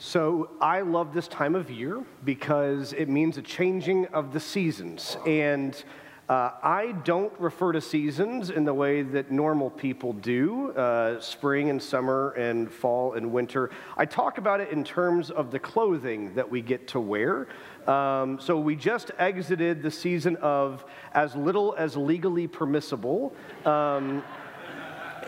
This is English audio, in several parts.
So I love this time of year because it means a changing of the seasons. And uh, I don't refer to seasons in the way that normal people do uh, spring and summer and fall and winter. I talk about it in terms of the clothing that we get to wear. Um, so we just exited the season of as little as legally permissible. Um,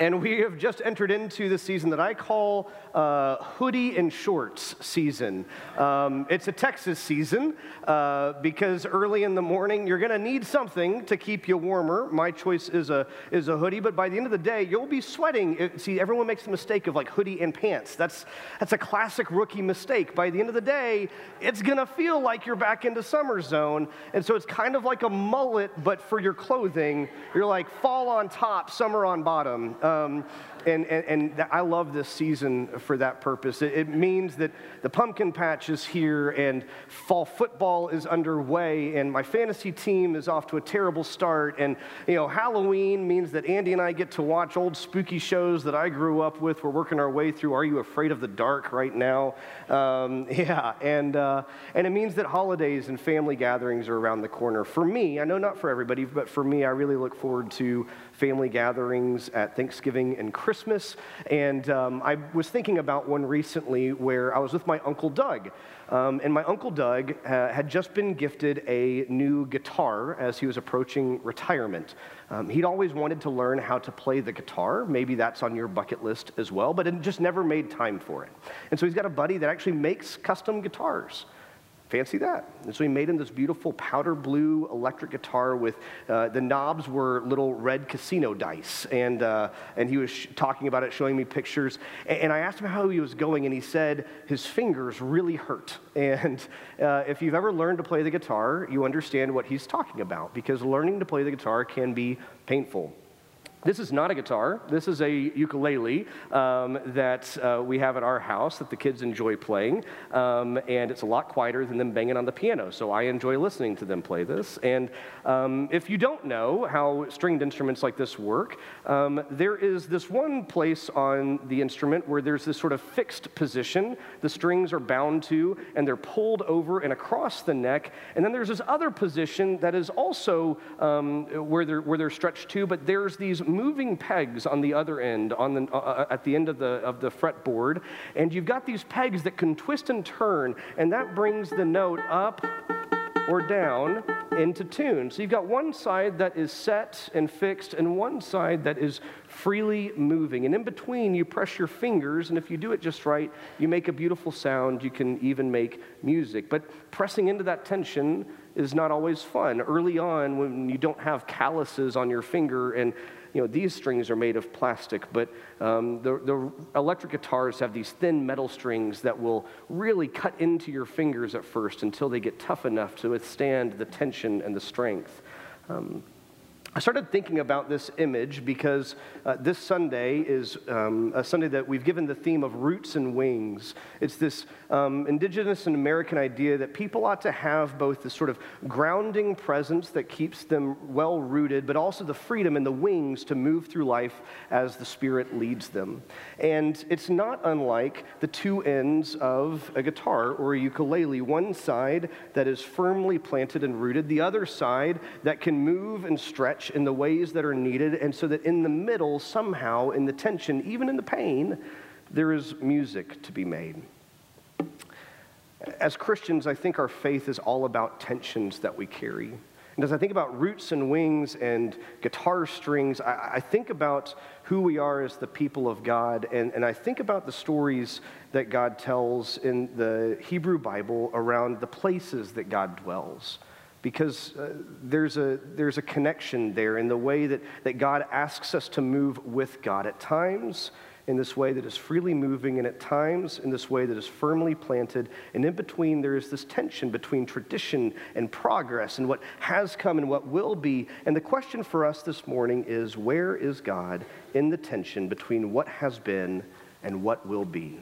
and we have just entered into the season that I call uh, hoodie and shorts season. Um, it's a Texas season uh, because early in the morning you're going to need something to keep you warmer. My choice is a, is a hoodie, but by the end of the day, you'll be sweating. See, everyone makes the mistake of like hoodie and pants. That's, that's a classic rookie mistake. By the end of the day, it's going to feel like you're back into summer zone. And so it's kind of like a mullet, but for your clothing. You're like fall on top, summer on bottom. Um, and, and, and, I love this season for that purpose. It, it, means that the pumpkin patch is here and fall football is underway and my fantasy team is off to a terrible start. And, you know, Halloween means that Andy and I get to watch old spooky shows that I grew up with. We're working our way through Are You Afraid of the Dark right now? Um, yeah, and, uh, and it means that holidays and family gatherings are around the corner. For me, I know not for everybody, but for me, I really look forward to family gatherings at Thanksgiving and Christmas. And um, I was thinking about one recently where I was with my Uncle Doug. Um, and my Uncle Doug uh, had just been gifted a new guitar as he was approaching retirement. Um, he'd always wanted to learn how to play the guitar. Maybe that's on your bucket list as well, but it just never made time for it. And so he's got a buddy that actually makes custom guitars. Fancy that. And so he made him this beautiful powder blue electric guitar with uh, the knobs were little red casino dice. And, uh, and he was sh- talking about it, showing me pictures. And, and, I asked him how he was going, and he said his fingers really hurt. And uh, if you've ever learned to play the guitar, you understand what he's talking about because learning to play the guitar can be painful. This is not a guitar. This is a ukulele um, that uh, we have at our house that the kids enjoy playing. Um, and it's a lot quieter than them banging on the piano. So I enjoy listening to them play this. And um, if you don't know how stringed instruments like this work, um, there is this one place on the instrument where there's this sort of fixed position. The strings are bound to, and they're pulled over and across the neck. And then there's this other position that is also um, where, they're, where they're stretched to, but there's these moving pegs on the other end, on the, uh, uh, at the end of the, of the fretboard, and you've got these pegs that can twist and turn, and that brings the note up or down into tune. So you've got one side that is set and fixed, and one side that is freely moving. And in between, you press your fingers, and if you do it just right, you make a beautiful sound. You can even make music. But pressing into that tension is not always fun. Early on, when you don't have calluses on your finger and you know, these strings are made of plastic, but um, the, the electric guitars have these thin metal strings that will really cut into your fingers at first until they get tough enough to withstand the tension and the strength. Um, I started thinking about this image because uh, this Sunday is um, a Sunday that we've given the theme of roots and wings. It's this um, indigenous and American idea that people ought to have both this sort of grounding presence that keeps them well rooted, but also the freedom and the wings to move through life as the Spirit leads them. And it's not unlike the two ends of a guitar or a ukulele one side that is firmly planted and rooted, the other side that can move and stretch in the ways that are needed, and so that in the middle, somehow, in the tension, even in the pain, there is music to be made. As Christians, I think our faith is all about tensions that we carry. And as I think about roots and wings and guitar strings, I, I, think about who we are as the people of God, and, and I think about the stories that God tells in the Hebrew Bible around the places that God dwells because uh, there's, a, there's a connection there in the way that, that God asks us to move with God. At times, in this way that is freely moving, and at times, in this way that is firmly planted. And in between, there is this tension between tradition and progress and what has come and what will be. And the question for us this morning is where is God in the tension between what has been and what will be?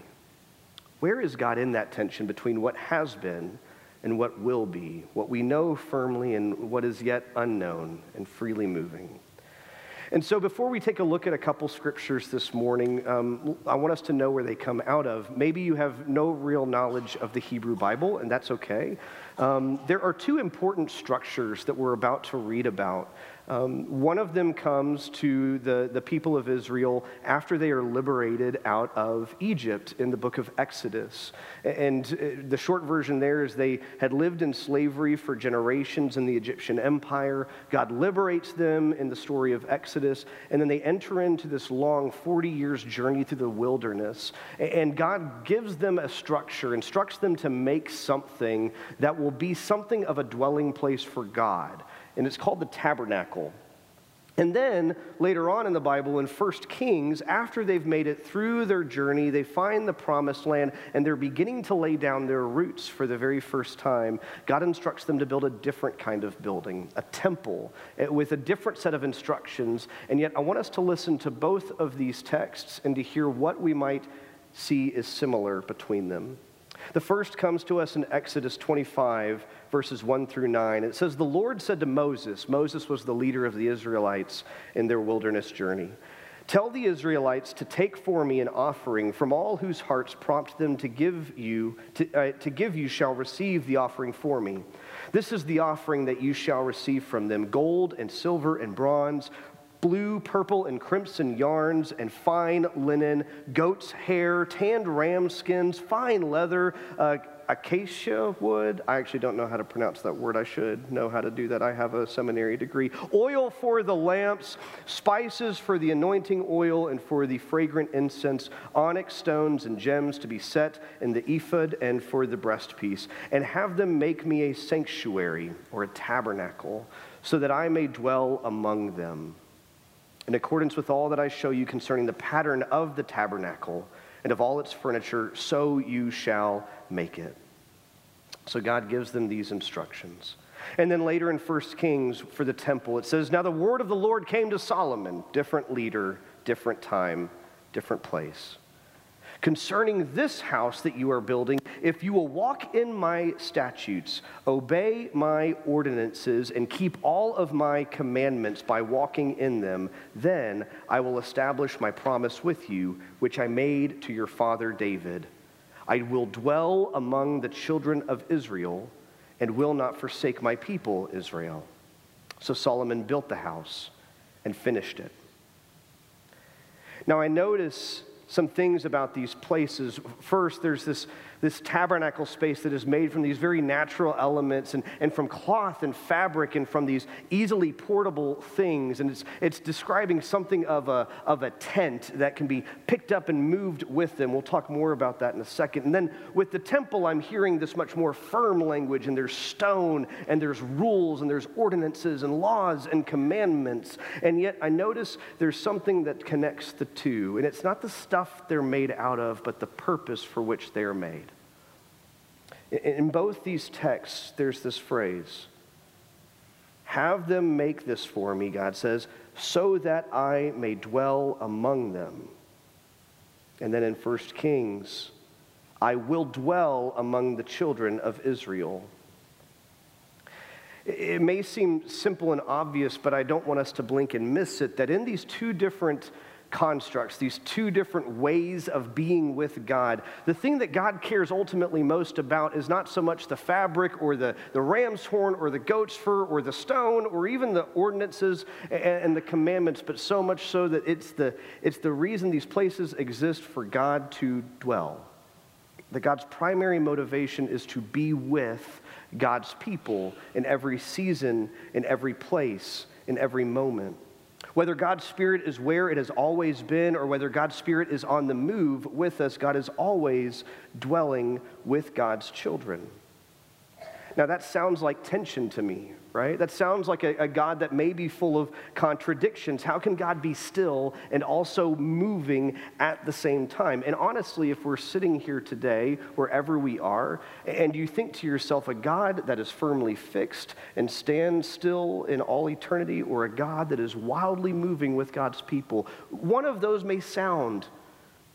Where is God in that tension between what has been and what will be, what we know firmly and what is yet unknown and freely moving. And so, before we take a look at a couple scriptures this morning, um, I want us to know where they come out of. Maybe you have no real knowledge of the Hebrew Bible, and that's okay. Um, there are two important structures that we're about to read about um, one of them comes to the, the people of Israel after they are liberated out of Egypt in the book of Exodus. And uh, the short version there is they had lived in slavery for generations in the Egyptian empire. God liberates them in the story of Exodus, and then they enter into this long 40 years journey through the wilderness. And God gives them a structure, instructs them to make something that will be something of a dwelling place for God and it's called the tabernacle. And then later on in the Bible, in 1 Kings, after they've made it through their journey, they find the promised land and they're beginning to lay down their roots for the very first time. God instructs them to build a different kind of building, a temple, eh, with a different set of instructions. And yet, I want us to listen to both of these texts and to hear what we might see is similar between them. The first comes to us in Exodus 25, verses 1 through 9. It says, The Lord said to Moses, Moses was the leader of the Israelites in their wilderness journey. Tell the Israelites to take for me an offering from all whose hearts prompt them to give you, to, uh, to give you shall receive the offering for me. This is the offering that you shall receive from them gold and silver and bronze, blue, purple, and crimson yarns, and fine linen, goat's hair, tanned ram skins, fine leather, uh, acacia wood. I actually don't know how to pronounce that word. I should know how to do that. I have a seminary degree. Oil for the lamps, spices for the anointing oil and for the fragrant incense, onyx stones and gems to be set in the ephod and for the breastpiece. And have them make me a sanctuary or a tabernacle so that I may dwell among them. In accordance with all that I show you concerning the pattern of the tabernacle and of all its furniture, so you shall make it. So God gives them these instructions. And then later in 1 Kings for the temple, it says, Now the word of the Lord came to Solomon, different leader, different time, different place concerning this house that you are building, if you will walk in my statutes, obey my ordinances, and keep all of my commandments by walking in them, then I will establish my promise with you, which I made to your father David. I will dwell among the children of Israel and will not forsake my people, Israel. So Solomon built the house and finished it. Now I notice some things about these places. First, there's this, this tabernacle space that is made from these very natural elements and, and from cloth and fabric and from these easily portable things. And it's, it's describing something of a, of a tent that can be picked up and moved with them. We'll talk more about that in a second. And then with the temple, I'm hearing this much more firm language, and there's stone, and there's rules, and there's ordinances, and laws, and commandments. And yet I notice there's something that connects the two. And it's not the stuff they're made out of, but the purpose for which they are made. In both these texts, there's this phrase Have them make this for me, God says, so that I may dwell among them. And then in 1 Kings, I will dwell among the children of Israel. It may seem simple and obvious, but I don't want us to blink and miss it that in these two different constructs, these two different ways of being with God. The thing that God cares ultimately most about is not so much the fabric or the, the ram's horn or the goat's fur or the stone or even the ordinances and, and the commandments, but so much so that it's the, it's the reason these places exist for God to dwell. That God's primary motivation is to be with God's people in every season, in every place, in every moment. Whether God's Spirit is where it has always been or whether God's Spirit is on the move with us, God is always dwelling with God's children. Now, that sounds like tension to me, right? That sounds like a, a, God that may be full of contradictions. How can God be still and also moving at the same time? And honestly, if we're sitting here today, wherever we are, and you think to yourself, a God that is firmly fixed and stands still in all eternity, or a God that is wildly moving with God's people, one of those may sound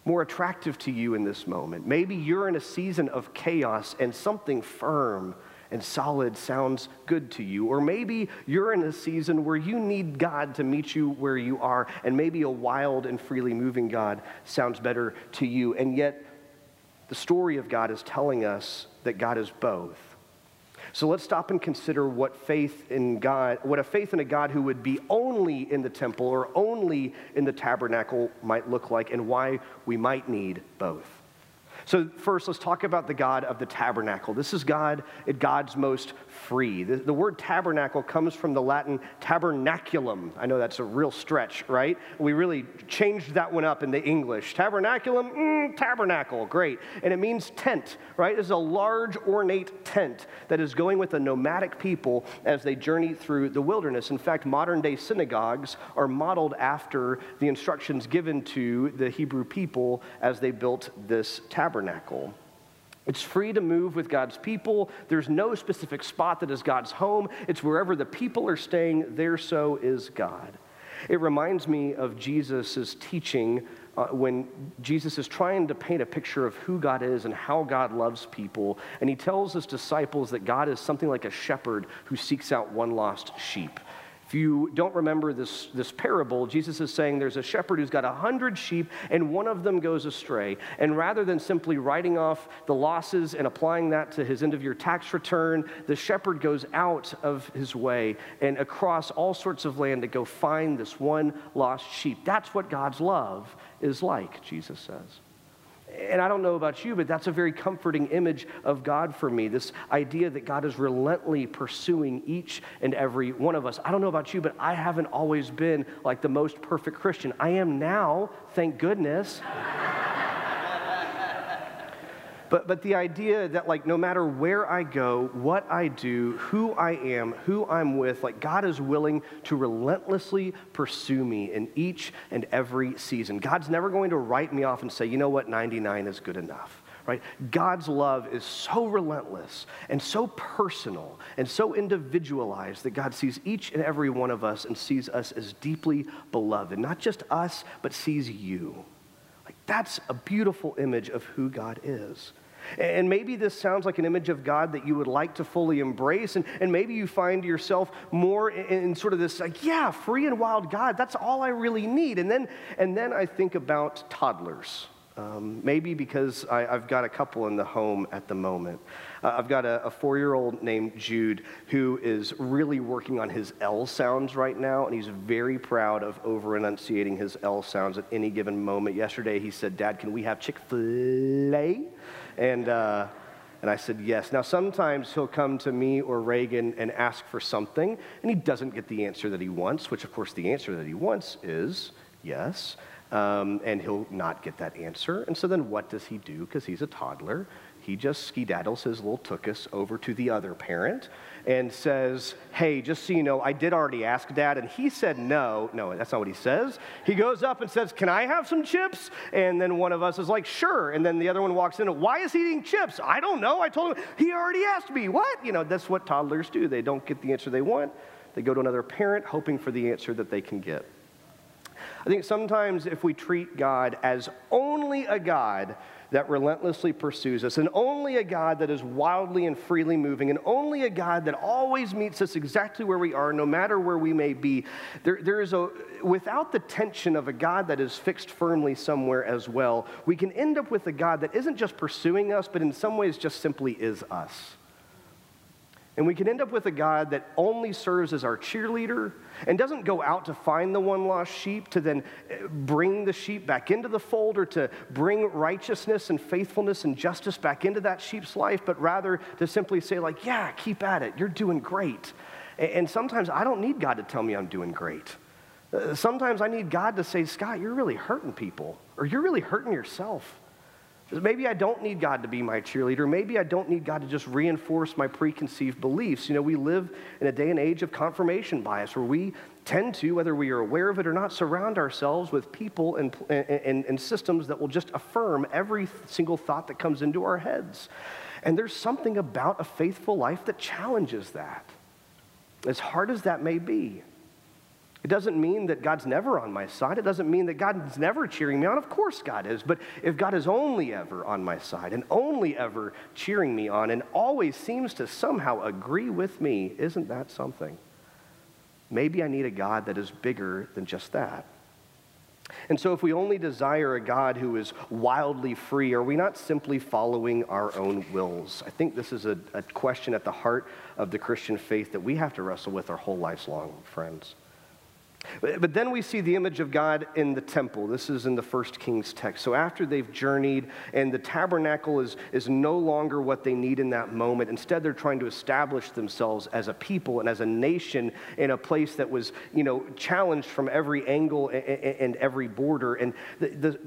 more attractive to you in this moment. Maybe you're in a season of chaos and something firm and solid sounds good to you. Or maybe you're in a season where you need God to meet you where you are, and maybe a wild and freely moving God sounds better to you. And yet, the story of God is telling us that God is both. So let's stop and consider what faith in God, what a faith in a God who would be only in the temple or only in the tabernacle might look like, and why we might need both. So, first, let's talk about the God of the tabernacle. This is God at God's most free. The, the, word tabernacle comes from the Latin tabernaculum. I know that's a real stretch, right? We really changed that one up in the English. Tabernaculum, mm, tabernacle, great. And it means tent, right? It's a large, ornate tent that is going with the nomadic people as they journey through the wilderness. In fact, modern day synagogues are modeled after the instructions given to the Hebrew people as they built this tabernacle. It's free to move with God's people. There's no specific spot that is God's home. It's wherever the people are staying, there so is God. It reminds me of Jesus' teaching uh, when Jesus is trying to paint a picture of who God is and how God loves people. And he tells his disciples that God is something like a shepherd who seeks out one lost sheep. If you don't remember this, this parable, Jesus is saying there's a shepherd who's got a hundred sheep and one of them goes astray. And rather than simply writing off the losses and applying that to his end of year tax return, the shepherd goes out of his way and across all sorts of land to go find this one lost sheep. That's what God's love is like, Jesus says. And I don't know about you, but that's a very comforting image of God for me. This idea that God is relentlessly pursuing each and every one of us. I don't know about you, but I haven't always been like the most perfect Christian. I am now, thank goodness. But, but the idea that, like, no matter where I go, what I do, who I am, who I'm with, like, God is willing to relentlessly pursue me in each and every season. God's never going to write me off and say, you know what, 99 is good enough. Right? God's love is so relentless and so personal and so individualized that God sees each and every one of us and sees us as deeply beloved. Not just us, but sees you. Like that's a beautiful image of who God is. And maybe this sounds like an image of God that you would like to fully embrace. And, and maybe you find yourself more in, in, sort of this, like, yeah, free and wild God, that's all I really need. And then, and then I think about toddlers. Um, maybe because I, have got a couple in the home at the moment. Uh, I've got a, a four year old named Jude who is really working on his L sounds right now, and he's very proud of over enunciating his L sounds at any given moment. Yesterday he said, Dad, can we have Chick fil A? And, uh, and I said, yes. Now, sometimes he'll come to me or Reagan and ask for something, and he doesn't get the answer that he wants, which, of course, the answer that he wants is yes. Um, and he'll not get that answer. And so then what does he do? Because he's a toddler. He just skedaddles his little tookus over to the other parent and says, Hey, just so you know, I did already ask dad, and he said no. No, that's not what he says. He goes up and says, Can I have some chips? And then one of us is like, Sure. And then the other one walks in, Why is he eating chips? I don't know. I told him, He already asked me. What? You know, that's what toddlers do. They don't get the answer they want, they go to another parent hoping for the answer that they can get. I think sometimes if we treat God as only a God that relentlessly pursues us, and only a God that is wildly and freely moving, and only a God that always meets us exactly where we are, no matter where we may be. There, there is a, without the tension of a God that is fixed firmly somewhere as well, we can end up with a God that isn't just pursuing us, but in some ways just simply is us. And we can end up with a God that only serves as our cheerleader and doesn't go out to find the one lost sheep to then eh, bring the sheep back into the fold or to bring righteousness and faithfulness and justice back into that sheep's life, but rather to simply say, like, yeah, keep at it. You're doing great. And sometimes I don't need God to tell me I'm doing great. Uh, sometimes I need God to say, Scott, you're really hurting people, or you're really hurting yourself. Maybe I don't need God to be my cheerleader. Maybe I don't need God to just reinforce my preconceived beliefs. You know, we live in a day and age of confirmation bias where we tend to, whether we are aware of it or not, surround ourselves with people and, and, and systems that will just affirm every single thought that comes into our heads. And there's something about a faithful life that challenges that, as hard as that may be. It doesn't mean that God's never on my side. It doesn't mean that God's never cheering me on. Of course, God is. But if God is only ever on my side and only ever cheering me on and always seems to somehow agree with me, isn't that something? Maybe I need a God that is bigger than just that. And so, if we only desire a God who is wildly free, are we not simply following our own wills? I think this is a, a question at the heart of the Christian faith that we have to wrestle with our whole lives long, friends. But then we see the image of God in the temple. This is in the first King's text. So after they've journeyed and the tabernacle is, is no longer what they need in that moment, instead they're trying to establish themselves as a people and as a nation in a place that was, you know, challenged from every angle and, and every border. And the, the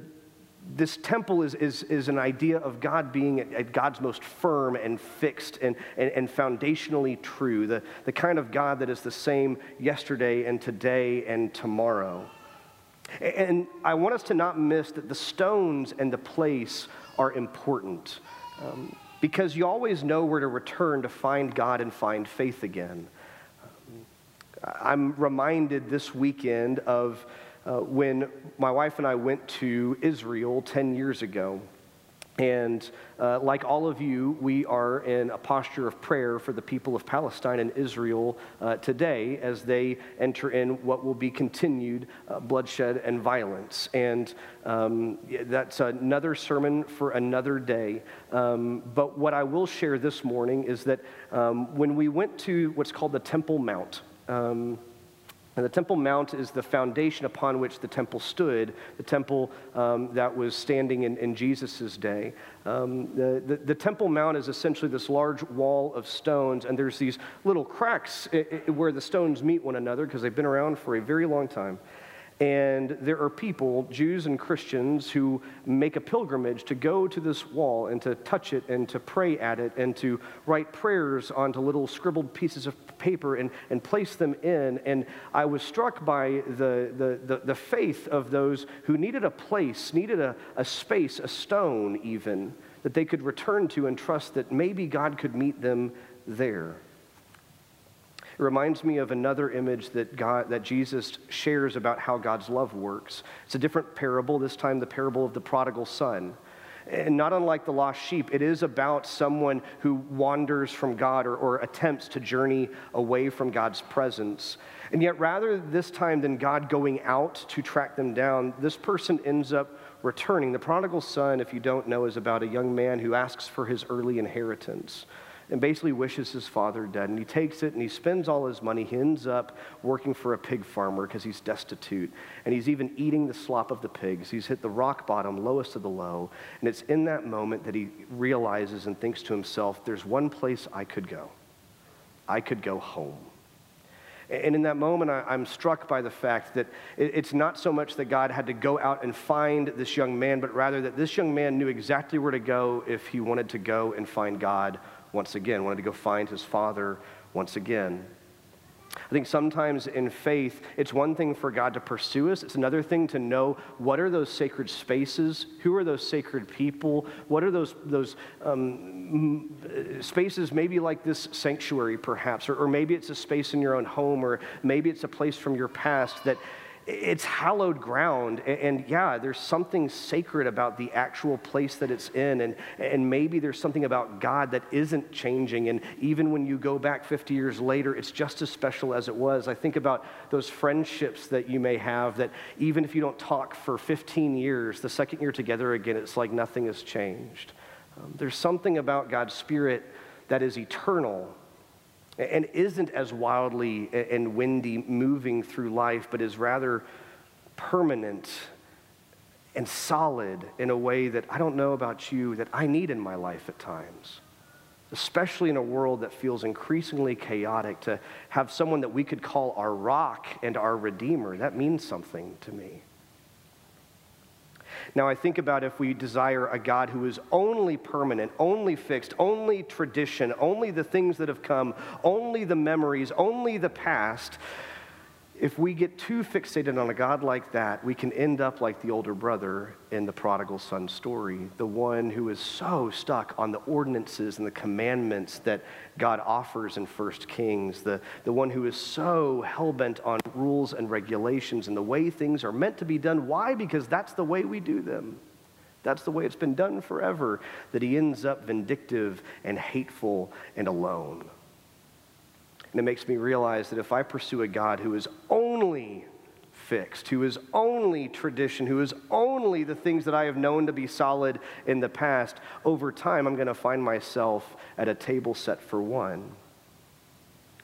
this temple is, is, is an idea of God being at, at God's most firm and fixed and, and, and, foundationally true, the, the kind of God that is the same yesterday and today and tomorrow. And I want us to not miss that the stones and the place are important um, because you always know where to return to find God and find faith again. Um, I'm reminded this weekend of uh, when my wife and I went to Israel 10 years ago. And uh, like all of you, we are in a posture of prayer for the people of Palestine and Israel uh, today as they enter in what will be continued uh, bloodshed and violence. And um, that's another sermon for another day. Um, but what I will share this morning is that um, when we went to what's called the Temple Mount, um, and the Temple Mount is the foundation upon which the temple stood, the temple um, that was standing in, in Jesus' day. Um, the, the, the, Temple Mount is essentially this large wall of stones, and there's these little cracks where the stones meet one another because they've been around for a very long time. And there are people, Jews and Christians, who make a pilgrimage to go to this wall and to touch it and to pray at it and to write prayers onto little scribbled pieces of paper and, and place them in. And I was struck by the, the, the, the faith of those who needed a place, needed a, a space, a stone even, that they could return to and trust that maybe God could meet them there. It reminds me of another image that, God, that Jesus shares about how God's love works. It's a different parable, this time the parable of the prodigal son. And not unlike the lost sheep, it is about someone who wanders from God or, or, attempts to journey away from God's presence. And yet, rather this time than God going out to track them down, this person ends up returning. The prodigal son, if you don't know, is about a young man who asks for his early inheritance and basically wishes his father dead. And he takes it and he spends all his money. He ends up working for a pig farmer because he's destitute. And he's even eating the slop of the pigs. He's hit the rock bottom, lowest of the low. And it's in that moment that he realizes and thinks to himself, there's one place I could go. I could go home. And in that moment, I'm struck by the fact that it's not so much that God had to go out and find this young man, but rather that this young man knew exactly where to go if he wanted to go and find God once again, wanted to go find his father once again. I think sometimes in faith, it's one thing for God to pursue us. It's another thing to know what are those sacred spaces? Who are those sacred people? What are those, those um, spaces, maybe like this sanctuary, perhaps? Or, or maybe it's a space in your own home, or maybe it's a place from your past that it's hallowed ground. And, yeah, there's something sacred about the actual place that it's in. And, and maybe there's something about God that isn't changing. And even when you go back 50 years later, it's just as special as it was. I think about those friendships that you may have that even if you don't talk for 15 years, the second you're together again, it's like nothing has changed. Um, there's something about God's Spirit that is eternal and isn't as wildly and windy moving through life, but is rather permanent and solid in a way that I don't know about you that I need in my life at times. Especially in a world that feels increasingly chaotic, to have someone that we could call our rock and our redeemer, that means something to me. Now, I think about if we desire a God who is only permanent, only fixed, only tradition, only the things that have come, only the memories, only the past, if we get too fixated on a God like that, we can end up like the older brother in the prodigal son story, the one who is so stuck on the ordinances and the commandments that God offers in First Kings, the, the one who is so hell bent on rules and regulations and the way things are meant to be done. Why? Because that's the way we do them. That's the way it's been done forever, that he ends up vindictive and hateful and alone. And it makes me realize that if I pursue a God who is only fixed, who is only tradition, who is only the things that I have known to be solid in the past, over time I'm going to find myself at a table set for one.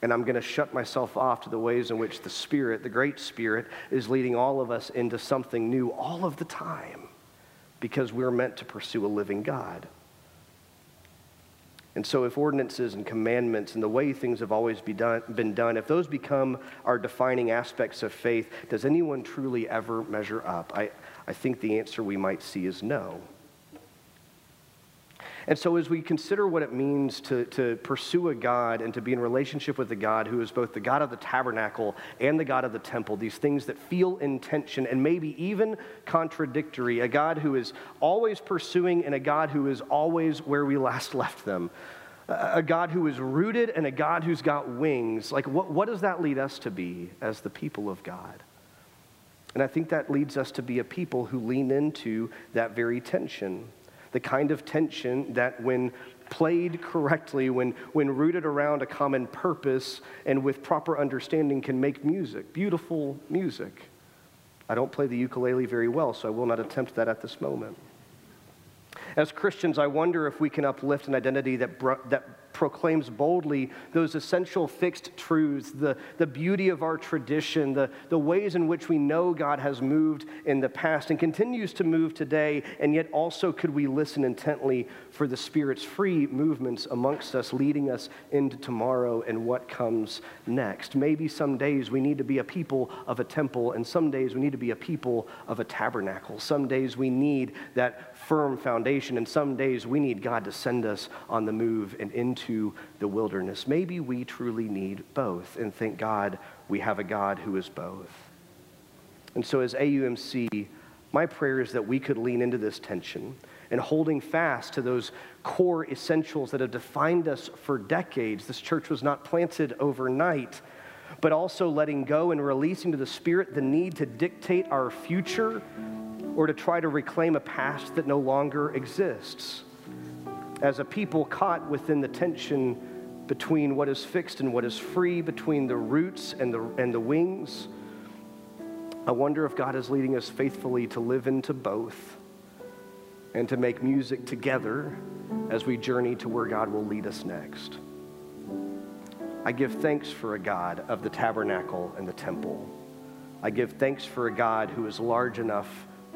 And I'm going to shut myself off to the ways in which the Spirit, the great Spirit, is leading all of us into something new all of the time because we're meant to pursue a living God. And so, if ordinances and commandments and the way things have always be done, been done, if those become our defining aspects of faith, does anyone truly ever measure up? I, I think the answer we might see is no. And so, as we consider what it means to, to pursue a God and to be in relationship with a God who is both the God of the tabernacle and the God of the temple, these things that feel in tension and maybe even contradictory, a God who is always pursuing and a God who is always where we last left them, a God who is rooted and a God who's got wings, like what, what does that lead us to be as the people of God? And I think that leads us to be a people who lean into that very tension the kind of tension that, when played correctly, when, when rooted around a common purpose and with proper understanding, can make music, beautiful music. I don't play the ukulele very well, so I will not attempt that at this moment. As Christians, I wonder if we can uplift an identity that, br- that proclaims boldly those essential fixed truths, the, the beauty of our tradition, the, the ways in which we know God has moved in the past and continues to move today, and yet also could we listen intently for the Spirit's free movements amongst us, leading us into tomorrow and what comes next. Maybe some days we need to be a people of a temple, and some days we need to be a people of a tabernacle. Some days we need that firm foundation, and some days we need God to send us on the move and into the wilderness. Maybe we truly need both, and thank God we have a God who is both. And so, as AUMC, my prayer is that we could lean into this tension and holding fast to those core essentials that have defined us for decades. This church was not planted overnight, but also letting go and releasing to the Spirit the need to dictate our future or to try to reclaim a past that no longer exists. As a people caught within the tension between what is fixed and what is free, between the roots and the, and the wings, I wonder if God is leading us faithfully to live into both and to make music together as we journey to where God will lead us next. I give thanks for a God of the tabernacle and the temple. I give thanks for a God who is large enough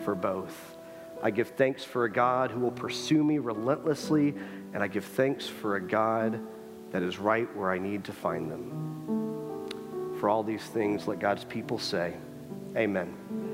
for both. I give thanks for a God who will pursue me relentlessly, and I give thanks for a God that is right where I need to find them. For all these things, let God's people say, Amen.